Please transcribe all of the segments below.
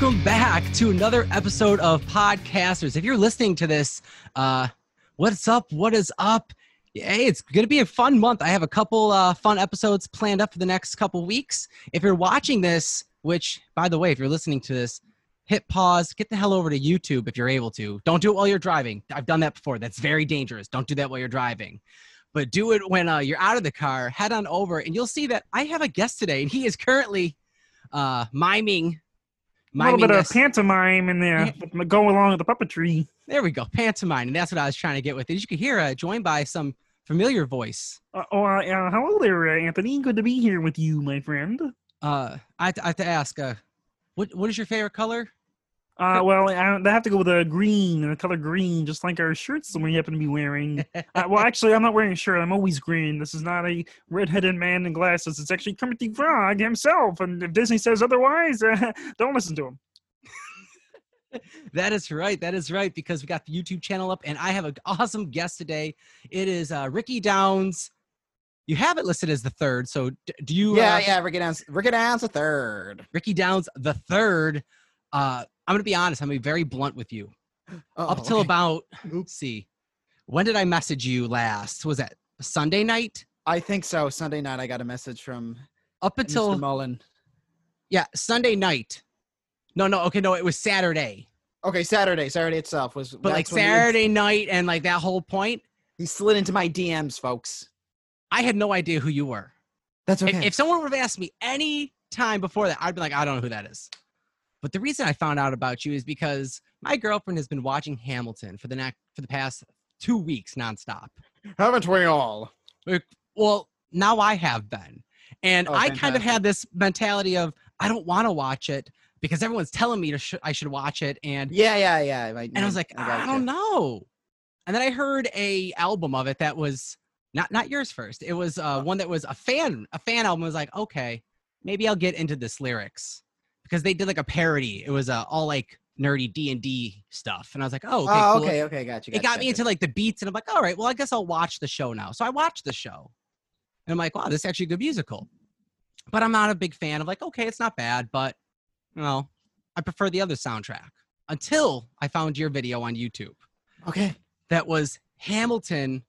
welcome back to another episode of Podcasters. If you're listening to this, uh, what's up? What is up? Hey, it's going to be a fun month. I have a couple uh, fun episodes planned up for the next couple weeks. If you're watching this, which, by the way, if you're listening to this, hit pause, get the hell over to YouTube if you're able to. Don't do it while you're driving. I've done that before. That's very dangerous. Don't do that while you're driving. But do it when uh, you're out of the car. Head on over, and you'll see that I have a guest today, and he is currently uh, miming a little bit of pantomime in there, with- go along with the puppetry. There we go, pantomime, and that's what I was trying to get with. As you can hear, uh, joined by some familiar voice. Uh, oh, uh, uh, hello there, uh, Anthony. Good to be here with you, my friend. Uh, I, I have to ask, uh, what what is your favorite color? Uh, well, I, I have to go with a green, the color green, just like our shirts that we happen to be wearing. uh, well, actually, I'm not wearing a shirt. I'm always green. This is not a red-headed man in glasses. It's actually Kermit the Frog himself. And if Disney says otherwise, uh, don't listen to him. That is right. That is right because we got the YouTube channel up, and I have an awesome guest today. It is uh, Ricky Downs. You have it listed as the third, so d- do you? Yeah, uh, yeah, Ricky Downs. Ricky Downs the third. Ricky Downs the third. Uh, I'm gonna be honest. I'm gonna be very blunt with you. Oh, Up till okay. about, let's see, when did I message you last? Was that Sunday night? I think so. Sunday night, I got a message from Up Mr. until Mullen. Yeah, Sunday night. No, no, okay, no, it was Saturday. Okay, Saturday. Saturday itself was. But like Saturday night and like that whole point, he, slid into my DMs, folks. I had no idea who you were. That's If- okay. If, someone would have asked me any time before that, I'd be like, I don't know who that is. But the reason I found out about you is because my girlfriend has been watching Hamilton for the next for the past two weeks nonstop. Haven't we all? Well, now I have been. And Oh, I kind of had this mentality of I don't want to watch it because everyone's telling me to sh- I should watch it and Yeah, yeah, yeah. I, and I was like, I, don't know. And then I heard a album of it that was not not yours first. It was uh, one that was a fan a fan album. I was like, okay, maybe I'll get into this lyrics because they did like a parody. It was uh, all like nerdy D and D stuff, and I was like, oh, okay, oh, cool. okay, okay, got you. It got me into like the beats, and I'm like, all right, well, I guess I'll watch the show now. So I watched the show, and I'm like, wow, this is actually a good musical. But I'm not a big fan of like, okay, it's not bad, but you know, I prefer the other soundtrack. Until I found your video on YouTube Okay. that was Hamilton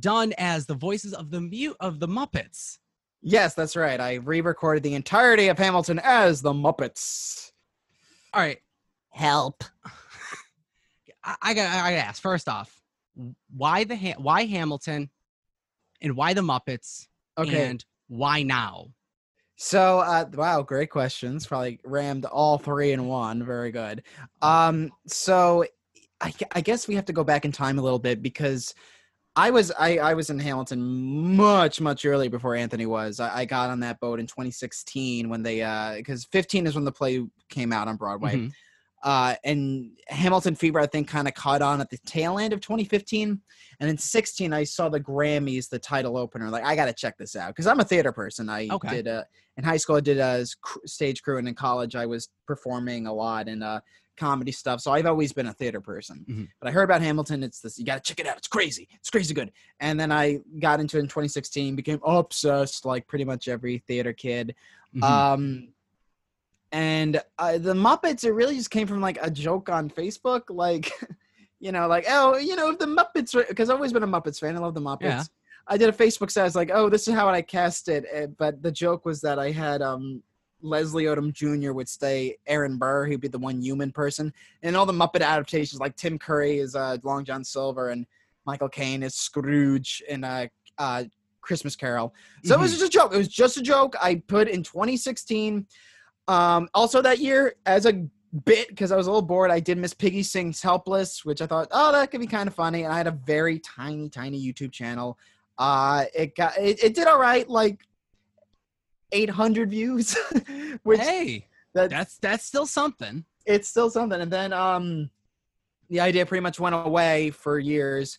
done as the voices of the mute of the Muppets. Yes, that's right. I re-recorded the entirety of Hamilton as the Muppets. All right, Help. I, I got I got to ask first off, why the ha- why Hamilton, and why the Muppets, Okay. and why now? So, uh, wow, great questions. Probably rammed all three in one. Very good. Um, so I, I guess we have to go back in time a little bit because I was I, I was in Hamilton much much earlier before Anthony was. I, I got on that boat in 2016 when they uh because 15 is when the play came out on Broadway. Mhm. Uh, and Hamilton Fever, I think, kind of caught on at the tail end of 2015. And in 16, I saw the Grammys, the title opener. Like, I got to check this out because I'm a theater person. I Okay. did uh, in high school. I did a stage crew, and in college, I was performing a lot in uh, comedy stuff. So I've always been a theater person. Mhm. But I heard about Hamilton. It's this. You got to check it out. It's crazy. It's crazy good. And then I got into it in 2016. Became obsessed, like pretty much every theater kid. Mhm. Um, and uh, the Muppets, it really just came from like a joke on Facebook, like, you know, like oh, you know, if the Muppets, because I've always been a Muppets fan. I love the Muppets. Yeah. I did a Facebook status like, oh, this is how I cast it, eh, but the joke was that I had um Leslie Odom Jr. would stay Aaron Burr, he'd be the one human person, and all the Muppet adaptations like Tim Curry is uh, Long John Silver and Michael Caine is Scrooge and uh, uh, Christmas Carol. So it was just a joke. It was just a joke. I put in 2016. Um, also that year, as a bit, because I was a little bored, I did Miss Piggy Sings Helpless, which I thought, oh, that could be kind of funny. And I had a very tiny, tiny YouTube channel. Uh, it got it, it did all right, like 800 views, which hey, that, that's that's still something. it's still something. And then um, the idea pretty much went away for years.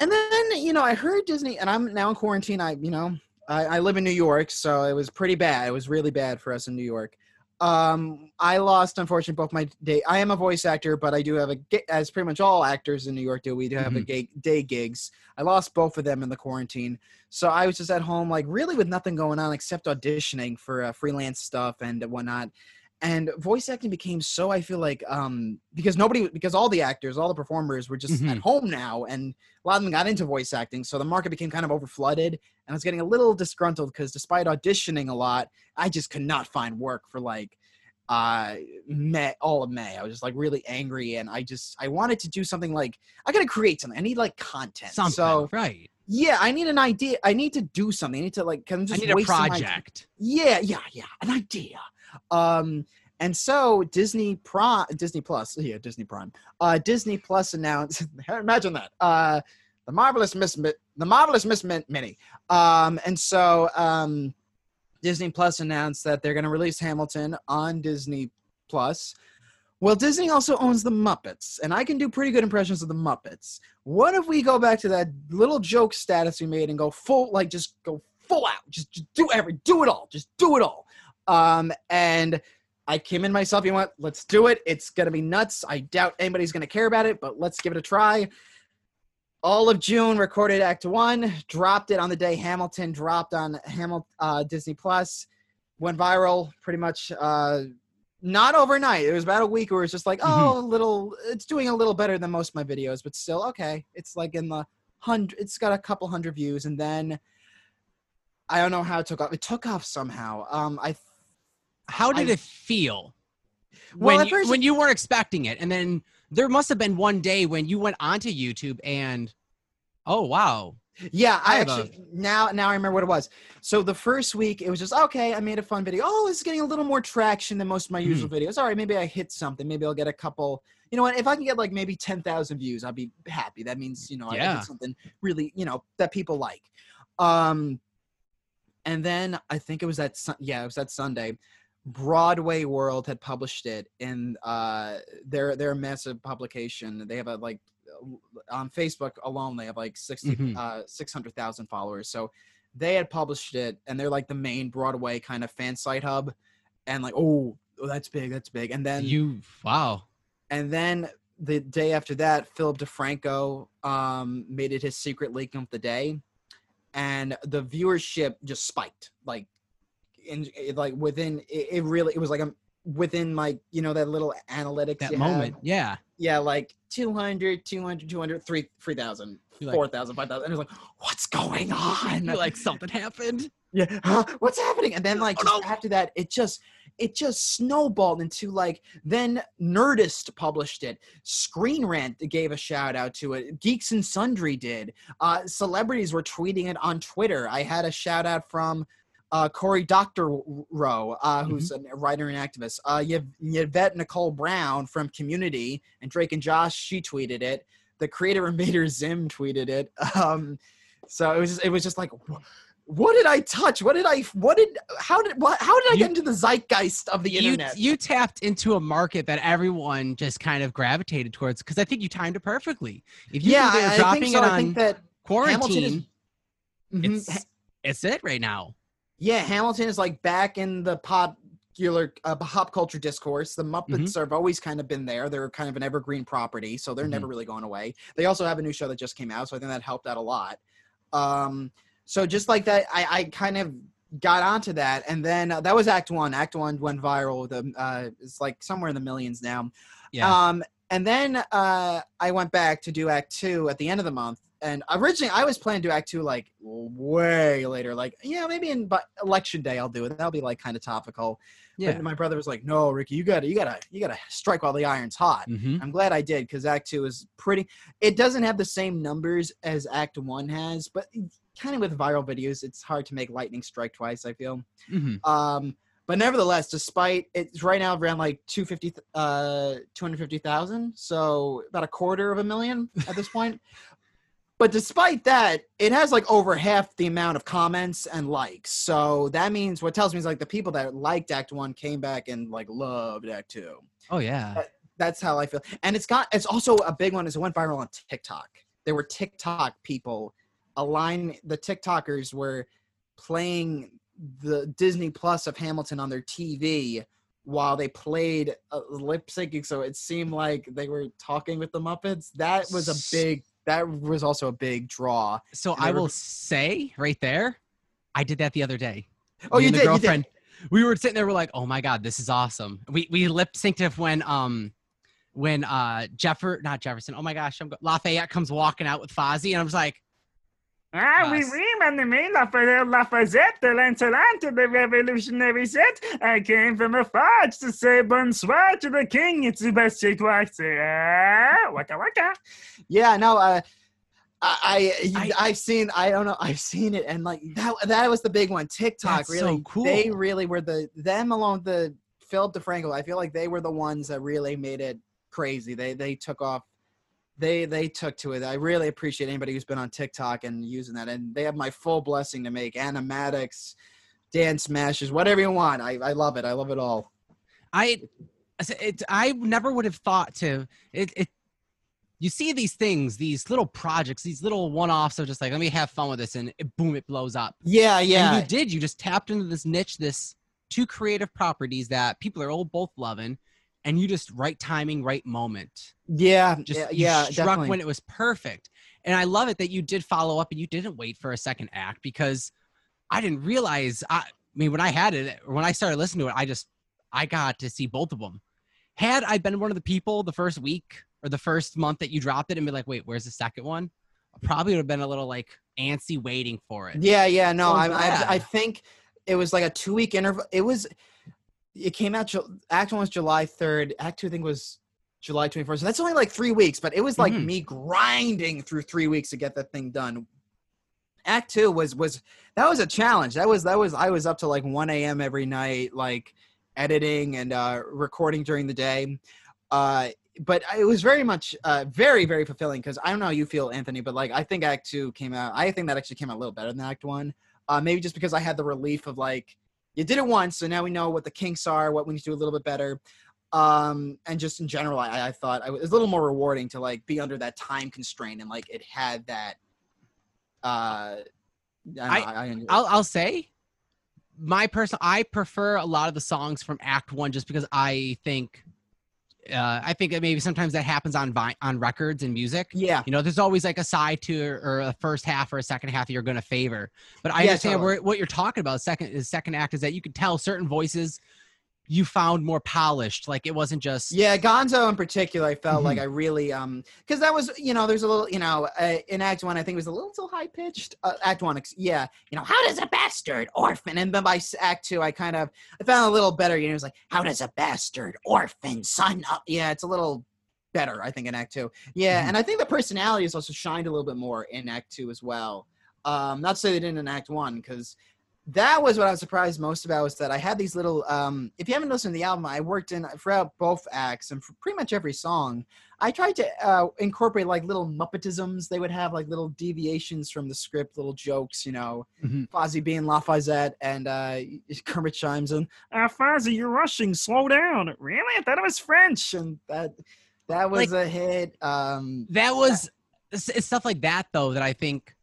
And then you know I heard Disney, and I'm now in quarantine. I you know I, I live in New York, so it was pretty bad. It was really bad for us in New York. Um, I lost, unfortunately, both my day. I am a voice actor, but I do have a, as pretty much all actors in New York do, we do have a Mhm. gay, day gigs. I lost both of them in the quarantine, so I was just at home, like really with nothing going on except auditioning for uh, freelance stuff and whatnot. And voice acting became so I feel like um because nobody because all the actors, all the performers were just at Mhm. home now, and a lot of them got into voice acting, so the market became kind of overflooded. And I was getting a little disgruntled because despite auditioning a lot, I just could not find work for like uh May all of May. I was just like really angry and I just I wanted to do something like I gotta create something. I need like content. Something, So right? yeah, I need an idea. I need to do something. I need to like kind of I just need a project. yeah, yeah, yeah, an idea. Um, and so Disney Prime, Disney Plus, yeah, Disney Prime, uh, Disney Plus announced. imagine that. Uh, the marvelous Miss, Mi- the marvelous Miss Min- Minnie. Um, and so um, Disney Plus announced that they're going to release Hamilton on Disney Plus. Well, Disney also owns the Muppets, and I can do pretty good impressions of the Muppets. What if we go back to that little joke status we made and go full, like just go full out, just, just do every, do it all, just do it all. Um, and I came in myself. You know what? Let's do it. It's gonna be nuts. I doubt anybody's gonna care about it, but let's give it a try. All of June recorded Act One, dropped it on the day Hamilton dropped on Hamilton uh, Disney Plus, went viral pretty much. Uh, not overnight. It was about a week where it's just like, oh, a little. It's doing a little better than most of my videos, but still okay. It's like in the hundred. It's got a couple hundred views, and then I don't know how it took off. It took off somehow. Um, I How did I- it feel Well, when at you, first- when you weren't expecting it, and then there must have been one day when you went onto YouTube and, oh wow, Yeah, I I have a- actually now now I remember what it was. So the first week it was just okay. I made a fun video. Oh, it's getting a little more traction than most of my Hmm. usual videos. All right, maybe I hit something. Maybe I'll get a couple. You know what? If I can get like maybe ten thousand views, I'll be happy. That means you know I Yeah. did something really you know that people like. Um, and then I think it was that Sun- yeah it was that Sunday. Broadway World had published it in uh their their massive publication. They have a like on Facebook alone they have like 60 Mhm. uh 600,000 followers. So they had published it and they're like the main Broadway kind of fan site hub and like oh, oh that's big, that's big. And then you wow, and then the day after that Philip DeFranco um made it his secret leak of the day and the viewership just spiked like in it, like within it, it really it was like a within like you know that little analytics that you have. moment, yeah. yeah like 200 200 200 3 3000 like- 4000 5000 and it was like what's going on You're like something happened. yeah huh? what's happening and then like Oh, no. after that it just it just snowballed into like then nerdist published it screen rant gave a shout out to it geeks and sundry did uh celebrities were tweeting it on twitter i had a shout out from uh, Cory Doctorow, uh, who's Mm-hmm. a writer and activist. Uh, Yv- Yvette Nicole Brown from Community and Drake and Josh, she tweeted it. The creator Invader Zim tweeted it. Um, so it was just, it was just like, wh- what did I touch? What did I? What did? How did? What? How did I You- get into the zeitgeist of the you, internet? you tapped into a market that everyone just kind of gravitated towards because I think you timed it perfectly. If you yeah, I, I think so. I think that Hamilton quarantine, is. Mhm. it's it's it right now. Yeah, Hamilton is like back in the popular uh, pop culture discourse. The Muppets have always kind of been there. They're kind of an evergreen property, so they're never really going away. They also have a new show that just came out, so I think that helped out a lot. Um, so just like that, I, I kind of got onto that, and then uh, that was Act One. Act One went viral. The uh, it's like somewhere in the millions now. Yeah. Um, and then uh, I went back to do Act Two at the end of the month. And originally, I was planning to Act Two like way later. Like, yeah, maybe in election day I'll do it. That'll be like kind of topical. yeah. But my brother was like, "No, Ricky, you gotta, you gotta, you gotta strike while the iron's hot." hmm I'm glad I did because Act Two is pretty. It doesn't have the same numbers as Act One has, but kind of with viral videos, it's hard to make lightning strike twice. I feel. hmm Um, but nevertheless, despite it's right now around like 250, uh, 250,000. So about a quarter of a million at this point. But despite that, it has like over half the amount of comments and likes. So that means what tells me is like the people that liked Act One came back and like loved Act Two. Oh yeah. That's how I feel. And it's got it's also a big one is it went viral on TikTok. There were TikTok people align the TikTokers were playing the Disney Plus of Hamilton on their TV while they played uh, lip syncing so it seemed like they were talking with the Muppets. That was a big that was also a big draw. So And I were- will say right there, I did that the other day. Oh, Me you and the did, you did. girlfriend. We were sitting there. We're like, "Oh my god, this is awesome." We we lip synced it when um when uh Jeffer not Jefferson. Oh my gosh, I'm go- Lafayette comes walking out with Fozzie, and I was like, Ah, oui, Yes. oui, mon ami, Lafayette, Lafayette, de l'insolente, the revolutionary set. I came from afar to say bonsoir to the king. It's the best chez toi. Ah, waka waka. Yeah, no, uh, I, I, I- I've seen, I don't know, I've seen it, and like that, that was the big one. TikTok really, so cool. they really were the them along the Philip DeFranco. I feel like they were the ones that really made it crazy. They, they took off. They, they took to it. I really appreciate anybody who's been on TikTok and using that, and they have my full blessing to make animatics, dance smashes, whatever you want. I, I love it. I love it all. I it I never would have thought to it it you see these things, these little projects, these little one-offs of just like let me have fun with this and it, boom it blows up. Yeah, yeah. And you did, you just tapped into this niche, this two creative properties that people are all both loving and you just right timing, right moment. Yeah, Just yeah, you yeah, struck definitely. when it was perfect. And I love it that you did follow up and you didn't wait for a second act because I didn't realize I, I mean when I had it when I started listening to it, I just I got to see both of them. Had I been one of the people the first week or the first month that you dropped it and be like, wait, where's the second one? I probably would have been a little like antsy waiting for it. Yeah, yeah, no, So I. I, I think it was like a two week interval. It was, it came out. Act one was July third. Act two, I think, was July twenty first. So that's only like three weeks, but it was like Mhm. me grinding through three weeks to get that thing done. Act two was was that was a challenge. That was that was I was up to like one a.m. every night, like editing and uh, recording during the day. Uh, but it was very much uh, very very fulfilling because I don't know how you feel, Anthony, but like I think Act Two came out. I think that actually came out a little better than Act One. Uh, maybe just because I had the relief of like you did it once, so now we know what the kinks are, what we need to do a little bit better. Um, and just in general, I, I thought I, it was a little more rewarding to like be under that time constraint and like it had that. Uh, I, I- I, I, I'll I'll say my personal I prefer a lot of the songs from Act One just because I think uh, I think that maybe sometimes that happens on vi- on records and music. yeah, You know, there's always like a side to or a first half or a second half that you're going to favor. But I Yeah, understand totally. where, what you're talking about. Second is second act is that you could tell certain voices you found more polished. Like it wasn't just Yeah, Gonzo in particular, I felt Mm-hmm. like I really um because that was you know there's a little you know uh, in Act One I think it was a little too high pitched. Uh, Act One, ex- yeah, you know how does a bastard orphan and then by Act Two I kind of I found a little better. You know, it was like how does a bastard orphan son up? Yeah, it's a little better I think in Act Two. Yeah, Mhm. and I think the personalities also shined a little bit more in Act Two as well. Um, not to say they didn't in Act One because that was what I was surprised most about was that I had these little. Um, if you haven't listened to the album, I worked in throughout both acts and for pretty much every song. I tried to uh, incorporate like little Muppetisms. They would have like little deviations from the script, little jokes. You know, Mhm. Fozzie being Lafayette and uh, Kermit chimes in, Ah, Fozzie, you're rushing. Slow down. Really? I thought it was French. and that that was a hit. Um, that was it's stuff like that though that I think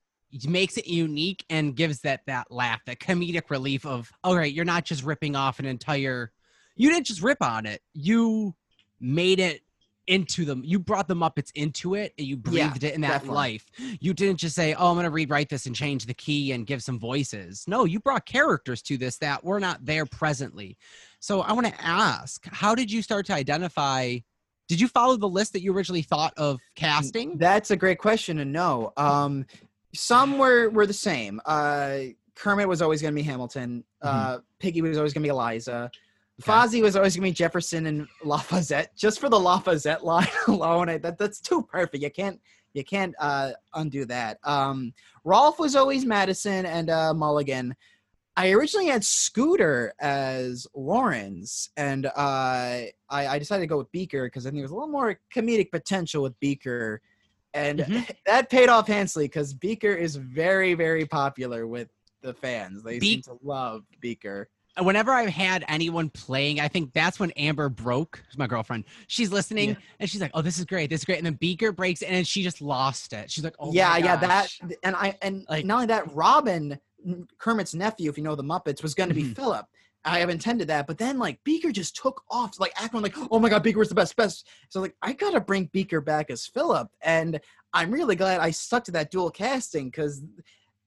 makes it unique and gives that that laugh, that comedic relief of all right, you're not just ripping off an entire. You didn't just rip on it. You made it into them. You brought the Muppets into it, and you Yeah, breathed it in that definitely. life. You didn't just say, "Oh, I'm going to rewrite this and change the key and give some voices." No, you brought characters to this that were not there presently. So I want to ask, how did you start to identify? Did you follow the list that you originally thought of casting? That's a great question And no, Um, some were were the same. Uh, Kermit was always going to be Hamilton. Uh, Piggy was always going to be Eliza. Okay. Fozzie was always going to be Jefferson and Lafayette. Just for the Lafayette line alone, I, that that's too perfect. You can't you can't uh, undo that. Um, Rowlf was always Madison and uh, Mulligan. I originally had Scooter as Lawrence, and uh, I, I decided to go with Beaker because I think there was a little more comedic potential with Beaker and Mhm. that paid off handsomely because Beaker is very, very popular with the fans. They Be- seem to love Beaker. whenever I've had anyone playing, I think that's when Amber broke. Who's my girlfriend? She's listening Yeah. and she's like, "Oh, this is great, this is great," and then Beaker breaks and she just lost it. She's like, "Oh, yeah, yeah, that and I and Like- not only that, Robin Kermit's nephew, if you know the Muppets, was going to be Mhm. Philip. I have intended that, but then like Beaker just took off, like acting like, oh my god, Beaker was the best, best. So like, I gotta bring Beaker back as Philip, and I'm really glad I stuck to that dual casting because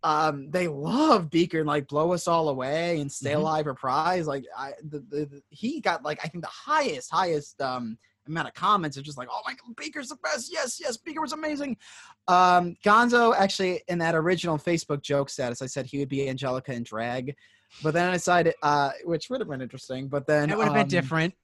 um they love Beaker and like blow us all away and stay Mhm. alive or prize. Like I, the, the, the- he got like I think the highest, highest um amount of comments of just like, oh my god, Beaker's the best. Yes, yes, Beaker was amazing. Um, Gonzo actually in that original Facebook joke status, I said he would be Angelica in drag, but then I decided, uh, which would have been interesting. But then It would have been um, different.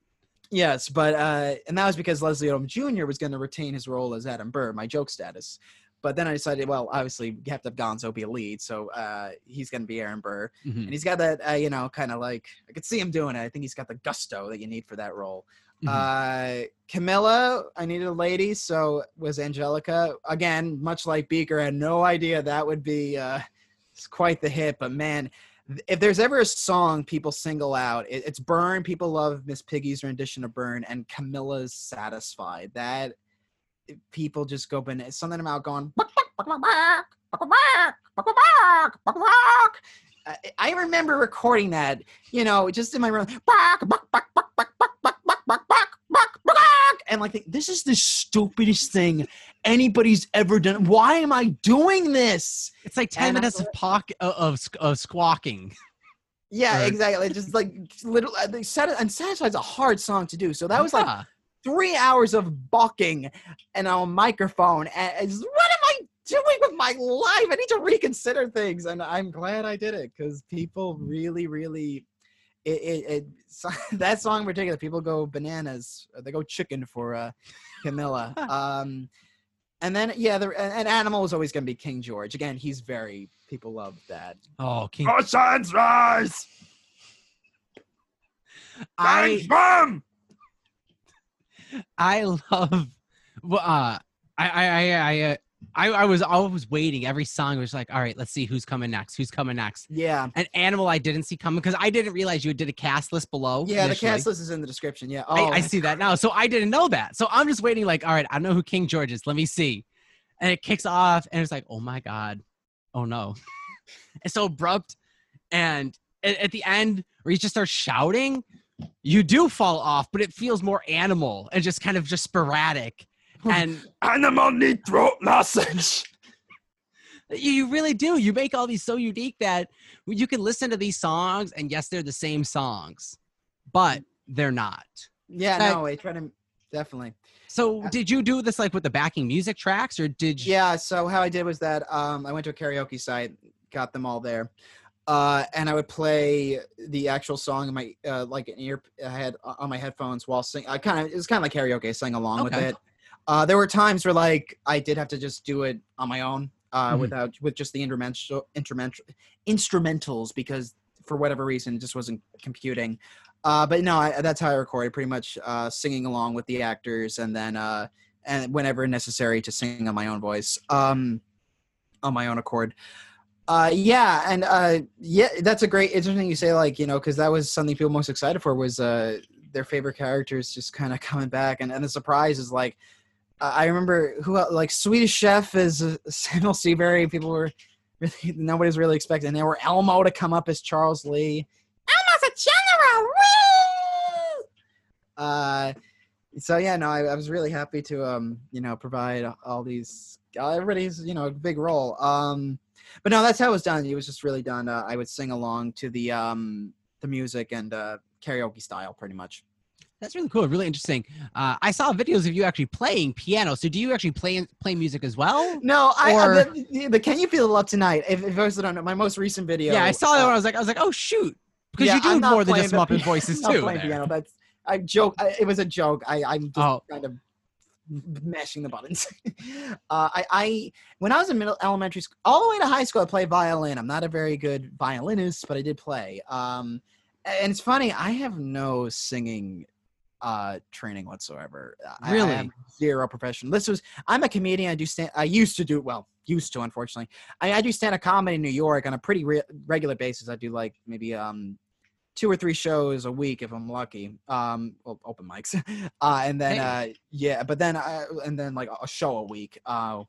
Yes, but uh, and that was because Leslie Odom Jr. was going to retain his role as Adam Burr, my joke status. But then I decided, well, obviously you have to have Gonzo be a lead, so uh, he's going to be Aaron Burr, Mhm. and he's got that, uh, you know, kind of like I could see him doing it. I think he's got the gusto that you need for that role. Uh, Camilla, I needed a lady, so was Angelica. Again, much like Beaker, I had no idea that would be uh, it's quite the hit. But man, if there's ever a song people single out, it, it's "Burn." People love Miss Piggy's rendition of "Burn," and Camilla's "Satisfied." That people just go bananas. Something about going. I remember recording that, you know, just in my room, and like, this is the stupidest thing anybody's ever done. Why am I doing this? It's like ten and minutes of pock of, of, squawking. Yeah, exactly. Just like little, uh, they said, and Satisfied's a hard song to do. So that was like three hours of balking and on a microphone. And what am I doing with my life? I need to reconsider things. And I'm glad I did it because people really, really, it, it, it so- that song in particular, people go bananas. uh, They go chicken for uh, Camilla. um, and then yeah, the, and, and Animal is always going to be King George. Again, he's very people love that. Oh, King. Oceans rise! I Bam! I love. well, Uh, I I I I, uh, I I was always waiting. Every song was like, all right, let's see who's coming next. Who's coming next? Yeah, An animal I didn't see coming because I didn't realize you did a cast list below. yeah. The cast list is in the description. Yeah. I, Oh, I see that now. So I didn't know that. So I'm just waiting, like, all right, I know who King George is. Let me see. And it kicks off, and it's like, oh my God. Oh no. it's so abrupt. And at, at the end, where he just starts shouting, you do fall off, but it feels more animal and just kind of just sporadic. And Animal need throat massage. you you really do. You make all these so unique that you can listen to these songs, and yes, they're the same songs, but they're not. yeah. Like- No, I try to definitely. So Yeah. did you do this like with the backing music tracks, or did you? Yeah, so how I did was that um, I went to a karaoke site, got them all there, uh, and I would play the actual song in my uh, like an ear I had on my headphones while sing. I kind of it was kind of like karaoke, I sang along with it. Uh, there were times where like I did have to just do it on my own uh, Mhm. without with just the instrumental instrumental instrumentals because for whatever reason it just wasn't computing. Uh, but no, I, that's how I recorded, pretty much uh, singing along with the actors, and then uh, and whenever necessary to sing on my own voice, um, on my own accord. Uh, yeah, and uh, yeah, that's a great interesting you say like you know because that was something people most excited for was uh, their favorite characters just kind of coming back, and and the surprise is like uh, I remember who like Swedish Chef is uh, Samuel Seabury. People were really nobody's really expecting. There were Elmo to come up as Charles Lee. Elmo's a general. Woo! Uh, so yeah, no, I, I was really happy to um, you know, provide all these uh, everybody's you know a big role. Um, but no, that's how it was done. It was just really done. Uh, I would sing along to the um the music and uh, karaoke style, pretty much. That's really cool. Really interesting. Uh, I saw videos of you actually playing piano. So do you actually play play music as well? No, I, Or- I the, the, Can You Feel the Love Tonight? If, if I was don't know, my most recent video. yeah, I saw that. uh, I was like, I was like, oh shoot, because yeah, you do more than just Muppet voices too. playing there. piano. That's I joke. I, it was a joke. I I'm just Oh. kind of mashing the buttons. uh, I I when I was in middle elementary school, all the way to high school, I played violin. I'm not a very good violinist, but I did play. Um, and it's funny. I have no singing uh training whatsoever. I- I Really? zero professional. This was I'm a comedian. I do stand. I used to do well. Used to, unfortunately. I, I do stand up comedy in New York on a pretty re- regular basis. I do like maybe um two or three shows a week if I'm lucky. Um, well, open mics, uh, and then uh, yeah, but then I, and then like a show a week. Uh,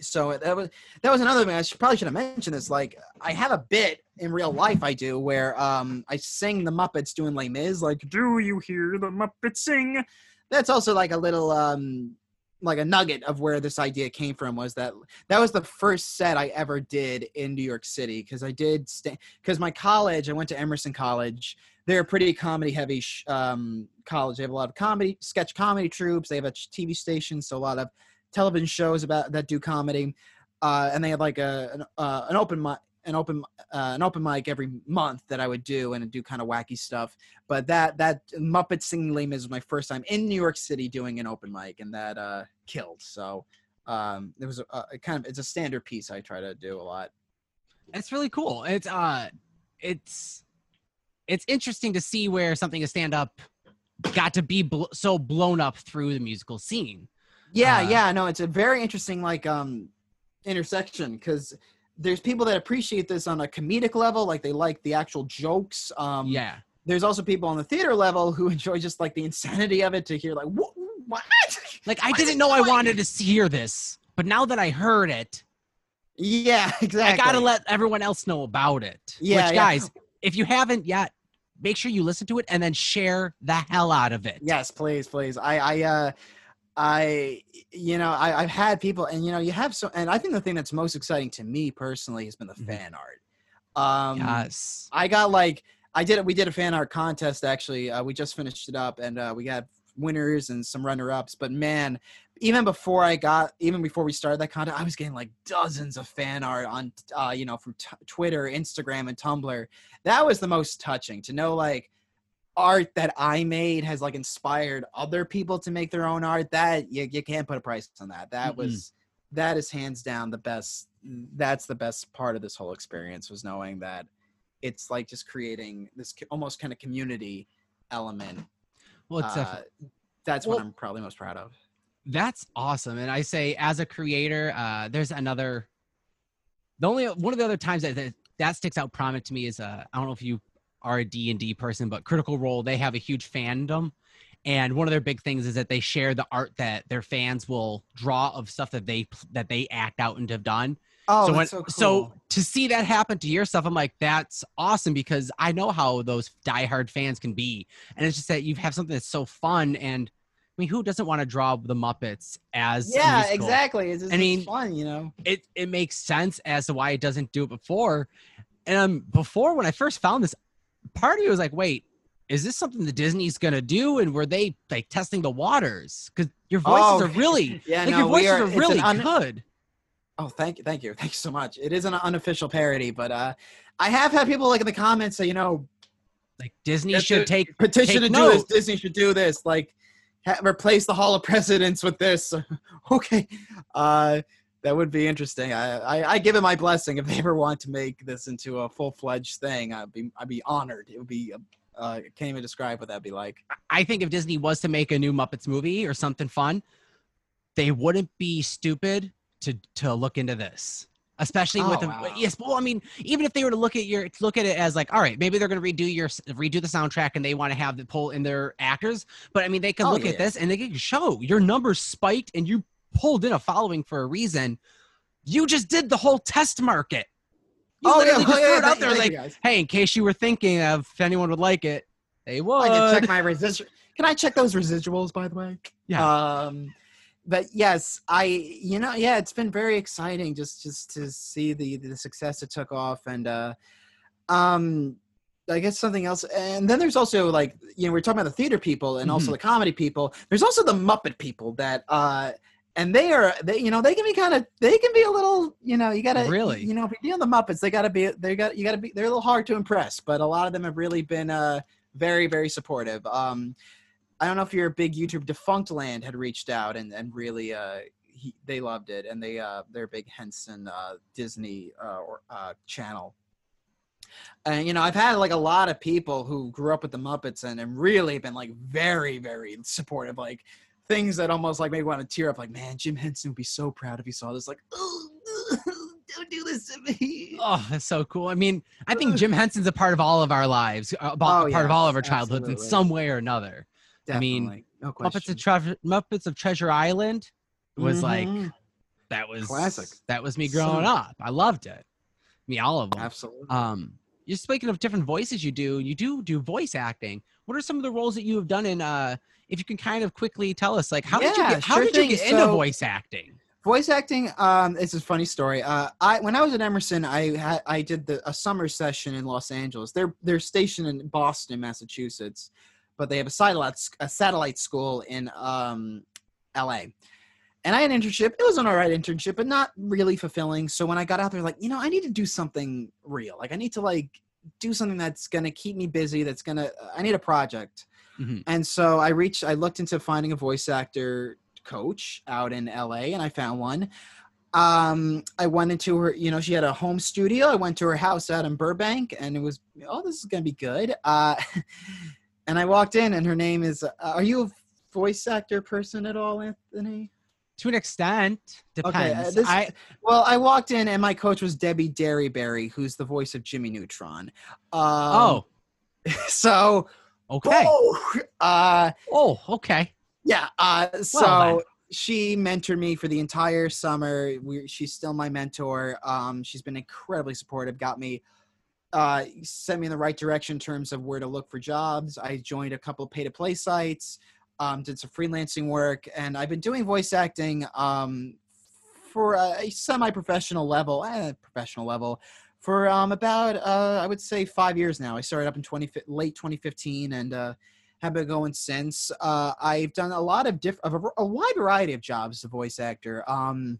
so that was that was another thing. I should, probably should have mentioned this. Like, I have a bit in real life I do where um I sing the Muppets doing Les Mis. Like, Do you hear the Muppets sing? that's also like a little um like a nugget of where this idea came from was that that was the first set I ever did in New York City because I did stay because my college I went to Emerson College they're a pretty comedy heavy sh- um, college they have a lot of comedy sketch comedy troops they have a TV station so a lot of television shows about that do comedy uh, and they had like a an, uh, an open mic an open uh, an open mic every month that I would do and do kind of wacky stuff but that that Muppet Singing Mis was my first time in New York City doing an open mic, and that uh, killed. So um, it was a, a kind of it's a standard piece I try to do a lot. It's really cool. It's uh, it's it's interesting to see where something is stand up got to be bl- so blown up through the musical scene. Yeah, Uh, yeah, no, it's a very interesting like um intersection because there's people that appreciate this on a comedic level, like they like the actual jokes. Um, yeah, There's also people on the theater level who enjoy just like the insanity of it to hear like what what. like I What didn't know I wanted to see- hear this, but now that I heard it, Yeah, exactly. I gotta let everyone else know about it. Yeah, Which, yeah. guys, if you haven't yet, make sure you listen to it and then share the hell out of it. Yes, please, please. I, I, uh, I, you know, I, I've had people, and you know, you have so, and I think the thing that's most exciting to me personally has been the Mhm. fan art. Um, yes. I got like, I did it. We did a fan art contest actually. Uh, we just finished it up, and uh, we got winners and some runner ups. But man, even before I got, even before we started that contest, I was getting like dozens of fan art on, uh, you know, from t- Twitter, Instagram, and Tumblr. That was the most touching to know, like art that I made has like inspired other people to make their own art. That you, you can't put a price on that. That Mm-mm. was that is hands down the best. That's the best part of this whole experience was knowing that it's like just creating this almost kind of community element. Well, it's Uh, that's what I'm probably most proud of. That's awesome. And I say, as a creator, uh, there's another. The only one of the other times that that, that sticks out prominent to me is uh, I don't know if you are a D and D person, but Critical Role they have a huge fandom, and one of their big things is that they share the art that their fans will draw of stuff that they that they act out and have done. Oh, so when, so cool. so to see that happen to your stuff, I'm like, that's awesome because I know how those diehard fans can be, and it's just that you have something that's so fun and. I mean, who doesn't want to draw the Muppets as yeah, exactly. It's, it's, I mean- fun, you know. It it makes sense as to why it doesn't do it before. And um, before when I first found this, part of me was like, wait, is this something that Disney's gonna do? And were they like testing the waters? Because your voices Oh, are really Yeah, like no, your we voices are, are, really un- good. Oh, thank you, thank you, thank you so much. It is an unofficial parody, but uh, I have had people like in the comments say, you know, Like Disney should take petition Take to do this. Disney should do this. Like, ha- replace the Hall of Presidents with this. okay, uh, that would be interesting. I, I I give it my blessing if they ever want to make this into a full fledged thing. I'd be I'd be honored. It would be. Uh, can't even describe what that'd be like. I think if Disney was to make a new Muppets movie or something fun, they wouldn't be stupid to to look into this. Especially with Oh, the wow. yes, well, I mean, even if they were to look at your look at it as like, all right, maybe they're going to redo your redo the soundtrack and they want to have the pull in their actors, but I mean, they can Oh, look yeah. at this and they can show your numbers spiked and you pulled in a following for a reason. You just did the whole test market. You literally just threw it out there like, hey, in case you were thinking of if anyone would like it, they would. I can check my residual. Can I check those residuals, by the way? Yeah. Um, but yes, I you know yeah, it's been very exciting just just to see the the success it took off, and uh, um, I guess something else. And then there's also like you know we're talking about the theater people and also Mhm. the comedy people. There's also the Muppet people that uh. And they are, they you know, they can be kind of, they can be a little, you know, you gotta, Really? you know, if you're dealing the Muppets, they gotta be, they got, you gotta be, they're a little hard to impress. But a lot of them have really been, uh, very, very supportive. Um, I don't know if you're a big YouTube. Defunctland had reached out and and really uh he, they loved it and they uh they're a big Henson uh Disney uh, or uh channel. And you know, I've had like a lot of people who grew up with the Muppets and have really been like very, very supportive. Like things that almost like make me want to tear up. Like, man, Jim Henson would be so proud if he saw this. Like, oh, don't do this to me. Oh, that's so cool. I mean, I think Jim Henson's a part of all of our lives, a part Oh, of all of our childhoods in some way or another. I mean, Definitely. no Muppets question. of Treasure, Muppets of Treasure Island was like Mhm. that was Classic. That was me growing So- up. I loved it. Me, all of them. absolutely. Um, you're speaking of different voices you do. You do do voice acting. What are some of the roles that you have done in? Uh, if you can kind of quickly tell us, like, how did you get? How sure did you get into So- voice acting? voice acting um it's a funny story. Uh i when i was at emerson i had i did the a summer session in los angeles. They're they're stationed in boston massachusetts but they have a satellite a satellite school in um la and i had an internship. It was an all right internship but not really fulfilling. So when i got out there like you know i need to do something real. Like i need to like do something that's gonna keep me busy that's gonna i need a project Mhm. and so i reached i looked into finding a voice actor coach out in LA and I found one. Um, I went into her, you know, she had a home studio. I went to her house out in Burbank and it was, oh, this is going to be good. Uh, and I walked in and her name is, uh, are you a voice actor person at all, Anthony? To an extent, Okay, uh, depends. this- I Well, I walked in and my coach was Debbie Derryberry, who's the voice of Jimmy Neutron. Um, oh so, okay. oh, uh, Oh okay. Yeah. Uh, so then. she mentored me for the entire summer. We, she's still my mentor. Um, she's been incredibly supportive. Got me, uh, sent me in the right direction in terms of where to look for jobs. I joined a couple of pay to play sites. Um, did some freelancing work, and I've been doing voice acting um, for a, a semi-professional level, eh, professional level, for um, about uh, I would say five years now. I started up in 20, late 2015, and uh, have been going since. Uh, I've done a lot of diff- of a, a wide variety of jobs as a voice actor. Um,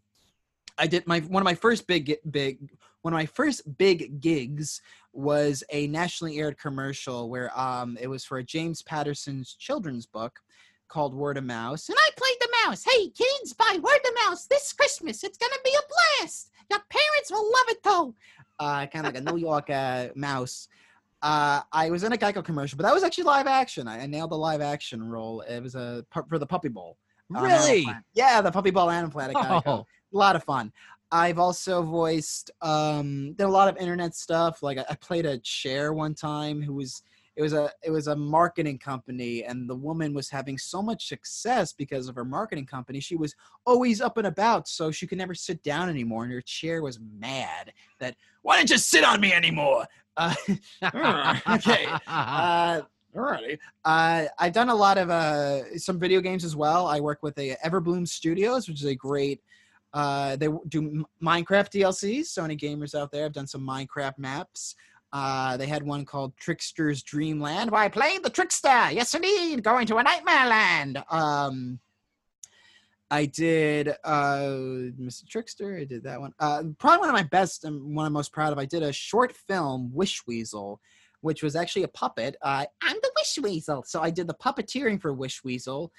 I did my one of my first big big one of my first big gigs was a nationally aired commercial where um it was for a James Patterson's children's book called Word of Mouse, and I played the mouse. Hey kids, buy Word of Mouse this Christmas. It's gonna be a blast. Your parents will love it though. Uh, kind of like a New York uh, mouse uh, I was in a Geico commercial, but that was actually live action. I, I nailed the live action role. It was a for the Puppy Bowl. Really? Planet. Yeah, the Puppy Bowl Animal Planet. Geico. Oh, A lot of fun. I've also voiced um, did a lot of internet stuff. Like I, I played a chair one time who was it was a it was a marketing company, and the woman was having so much success because of her marketing company. She was always up and about, so she could never sit down anymore, and her chair was mad that why didn't you sit on me anymore? Uh, okay. uh, alrighty. Uh, I've done a lot of uh, some video games as well. I work with a Everbloom Studios, which is a great. Uh, they do Minecraft DLCs. So any gamers out there, I've done some Minecraft maps. Uh, they had one called Trickster's Dreamland, where I played the trickster. Yes, indeed, going to a nightmare land. Um, I did uh, Mr. Trickster. I did that one. Uh, probably one of my best and one I'm most proud of. I did a short film, Wish Weasel, which was actually a puppet. Uh, I'm the Wish Weasel. So I did the puppeteering for Wish Weasel,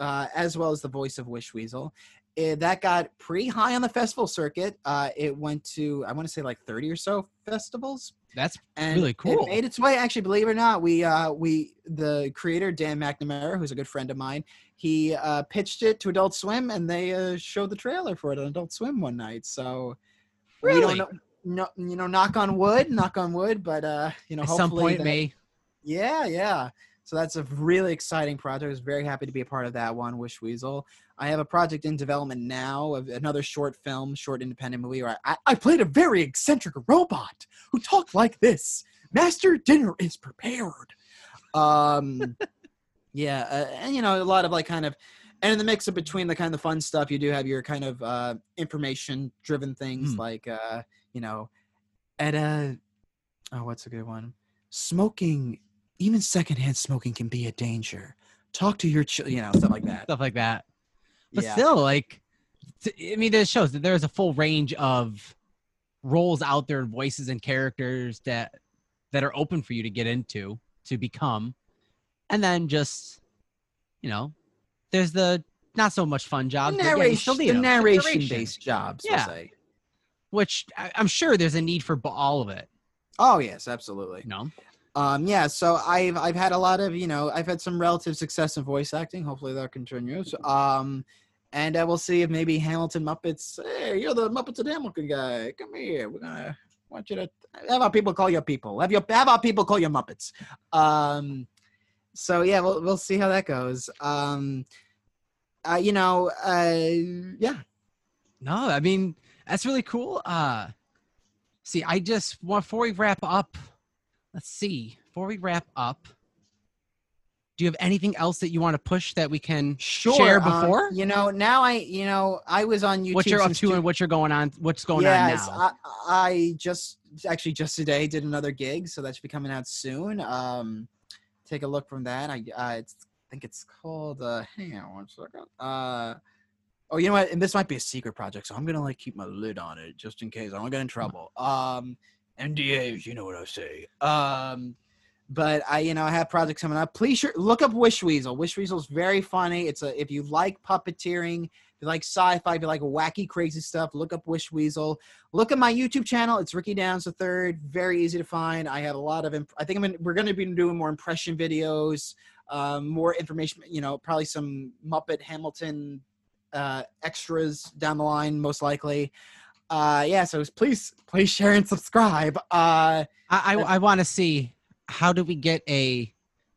uh, as well as the voice of Wish Weasel. Eh, that got pretty high on the festival circuit. Uh, it went to, I want to say like 30 or so festivals. That's And Really cool. It made its way. Actually, believe it or not, we uh, we the creator Dan McNamara, who's a good friend of mine, he uh, pitched it to Adult Swim, and they uh, showed the trailer for it on Adult Swim one night. So we Really? don't know, no, you know, knock on wood, knock on wood, but uh, you know, at some point that- may yeah, yeah. So that's a really exciting project. I was very happy to be a part of that one, Wish Weasel. I have a project in development now of another short film, short independent movie where I, I played a very eccentric robot who talked like this. Master dinner is prepared. Um, yeah, uh, and you know, a lot of like kind of, and in the mix of between the kind of fun stuff, you do have your kind of uh, information driven things Hmm. like, uh, you know, at a, oh, what's a good one? Smoking, even secondhand smoking can be a danger. Talk to your, ch- you know, stuff like that. stuff like that. But yeah. still, like, I mean, it shows that there's a full range of roles out there, voices and characters that that are open for you to get into, to become, and then just, you know, there's the not so much fun jobs, but yeah, you still narration, narration based jobs. Yeah. say. which I, I'm sure there's a need for all of it. Oh yes, absolutely. No. Um, yeah, so I've I've had a lot of you know I've had some relative success in voice acting. Hopefully that continues. Um, and uh, we'll see if maybe Hamilton Muppets. Hey, you're the Muppets and Hamilton guy. Come here. We're gonna want you to have our people call you people. Have your have our people call you Muppets. Um, so yeah, we'll we'll see how that goes. Um, uh, you know, uh, yeah, No, I mean that's really cool. Uh see, I just before we wrap up, let's see. Before we wrap up, do you have anything else that you want to push that we can sure. share um, before? you know, now I you know I was on YouTube. what you're up to two- and what you're going on what's going yes, on now? I, I just actually just today did another gig, so that should be coming out soon. Um, take a look from that. I uh, it's, I think it's called. Uh, hang on one second. Uh, oh, you know what? And this might be a secret project, so I'm gonna like keep my lid on it just in case I don't get in trouble. Um, NDAs, you know what I say. Um, but I, you know, I have projects coming up. Please sure, look up Wish Weasel. Wish Weasel is very funny. It's a if you like puppeteering, if you like sci-fi, if you like wacky, crazy stuff, look up Wish Weasel. Look at my YouTube channel. It's Ricky Downs the Third. Very easy to find. I have a lot of. Imp- I think I'm. In, we're going to be doing more impression videos, um, more information. You know, probably some Muppet Hamilton uh, extras down the line, most likely. Uh, yeah. So please, please share and subscribe. Uh, I I, I want to see how do we get a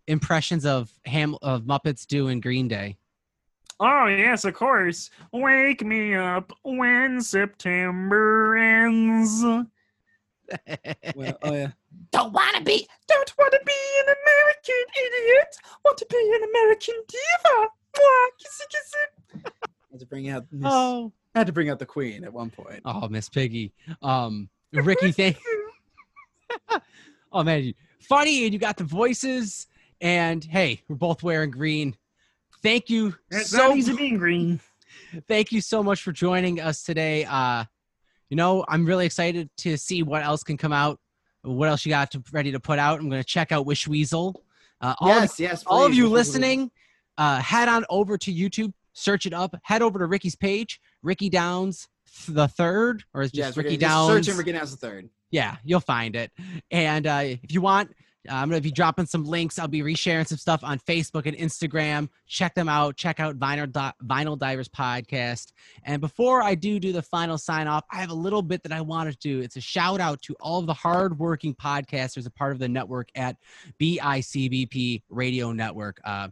impressions of Ham of Muppets do in Green Day. Oh yes, of course. Wake me up when September ends. well, oh yeah. Don't wanna be, don't wanna be an American idiot. Want to be an American diva. Mwah, kissy kissy. had to bring out. Miss, Oh, had to bring out the Queen at one point. oh, Miss Piggy. Um, Ricky, thank. oh man, you- funny, and you got the voices, and hey, we're both wearing green. Thank you It's so not easy being green. thank you so much for joining us today. Uh, you know, I'm really excited to see what else can come out. What else you got to, ready to put out? I'm going to check out Wish Weasel. Uh, all, of, yes, yes. all of you Wish listening, uh, head on over to YouTube, search it up. Head over to Ricky's page, Ricky Downs the third, or is Yes, just Ricky gonna- just Downs? Ricky Downs the Third. yeah, you'll find it. And uh, if you want, uh, I'm gonna be dropping some links. I'll be resharing some stuff on Facebook and Instagram. Check them out. Check out Vinyl Di- Vinyl Divers podcast. And before I do do the final sign off, I have a little bit that I want to do. It's a shout out to all of the hardworking podcasters, a part of the network at BICBP Radio Network. Uh,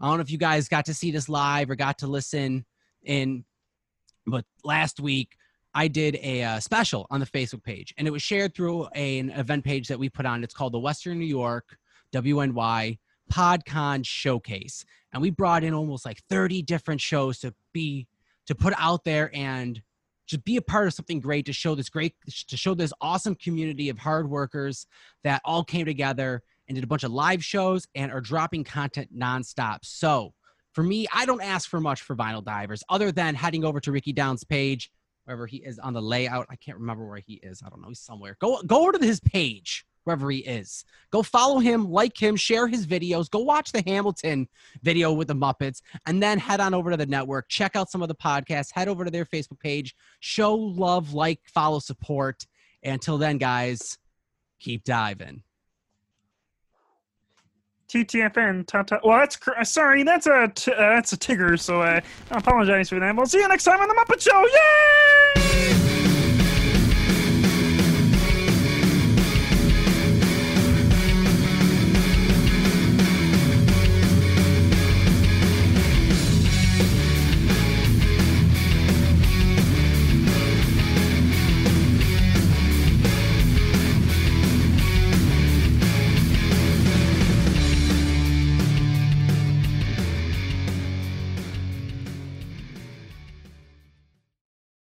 I don't know if you guys got to see this live or got to listen in, but last week I did a uh, special on the Facebook page, and it was shared through a- an event page that we put on. It's called the Western New York WNY PodCon Showcase, and we brought in almost like 30 different shows to be to put out there and just be a part of something great to show this great to show this awesome community of hard workers that all came together and did a bunch of live shows and are dropping content nonstop. So for me, I don't ask for much for Vinyl Divers other than heading over to Ricky Down's page wherever he is on the layout. I can't remember where he is. I don't know. He's somewhere. Go go over to his page wherever he is. Go follow him, like him, share his videos. Go watch the Hamilton video with the Muppets, and then head on over to the network. Check out some of the podcasts. Head over to their Facebook page. Show love, like, follow, support. Until then, guys, keep diving. TTFN. Well, that's cr- uh, sorry. That's a t- uh, that's a Tigger. So I apologize for that. We'll see you next time on the Muppet Show. Yay!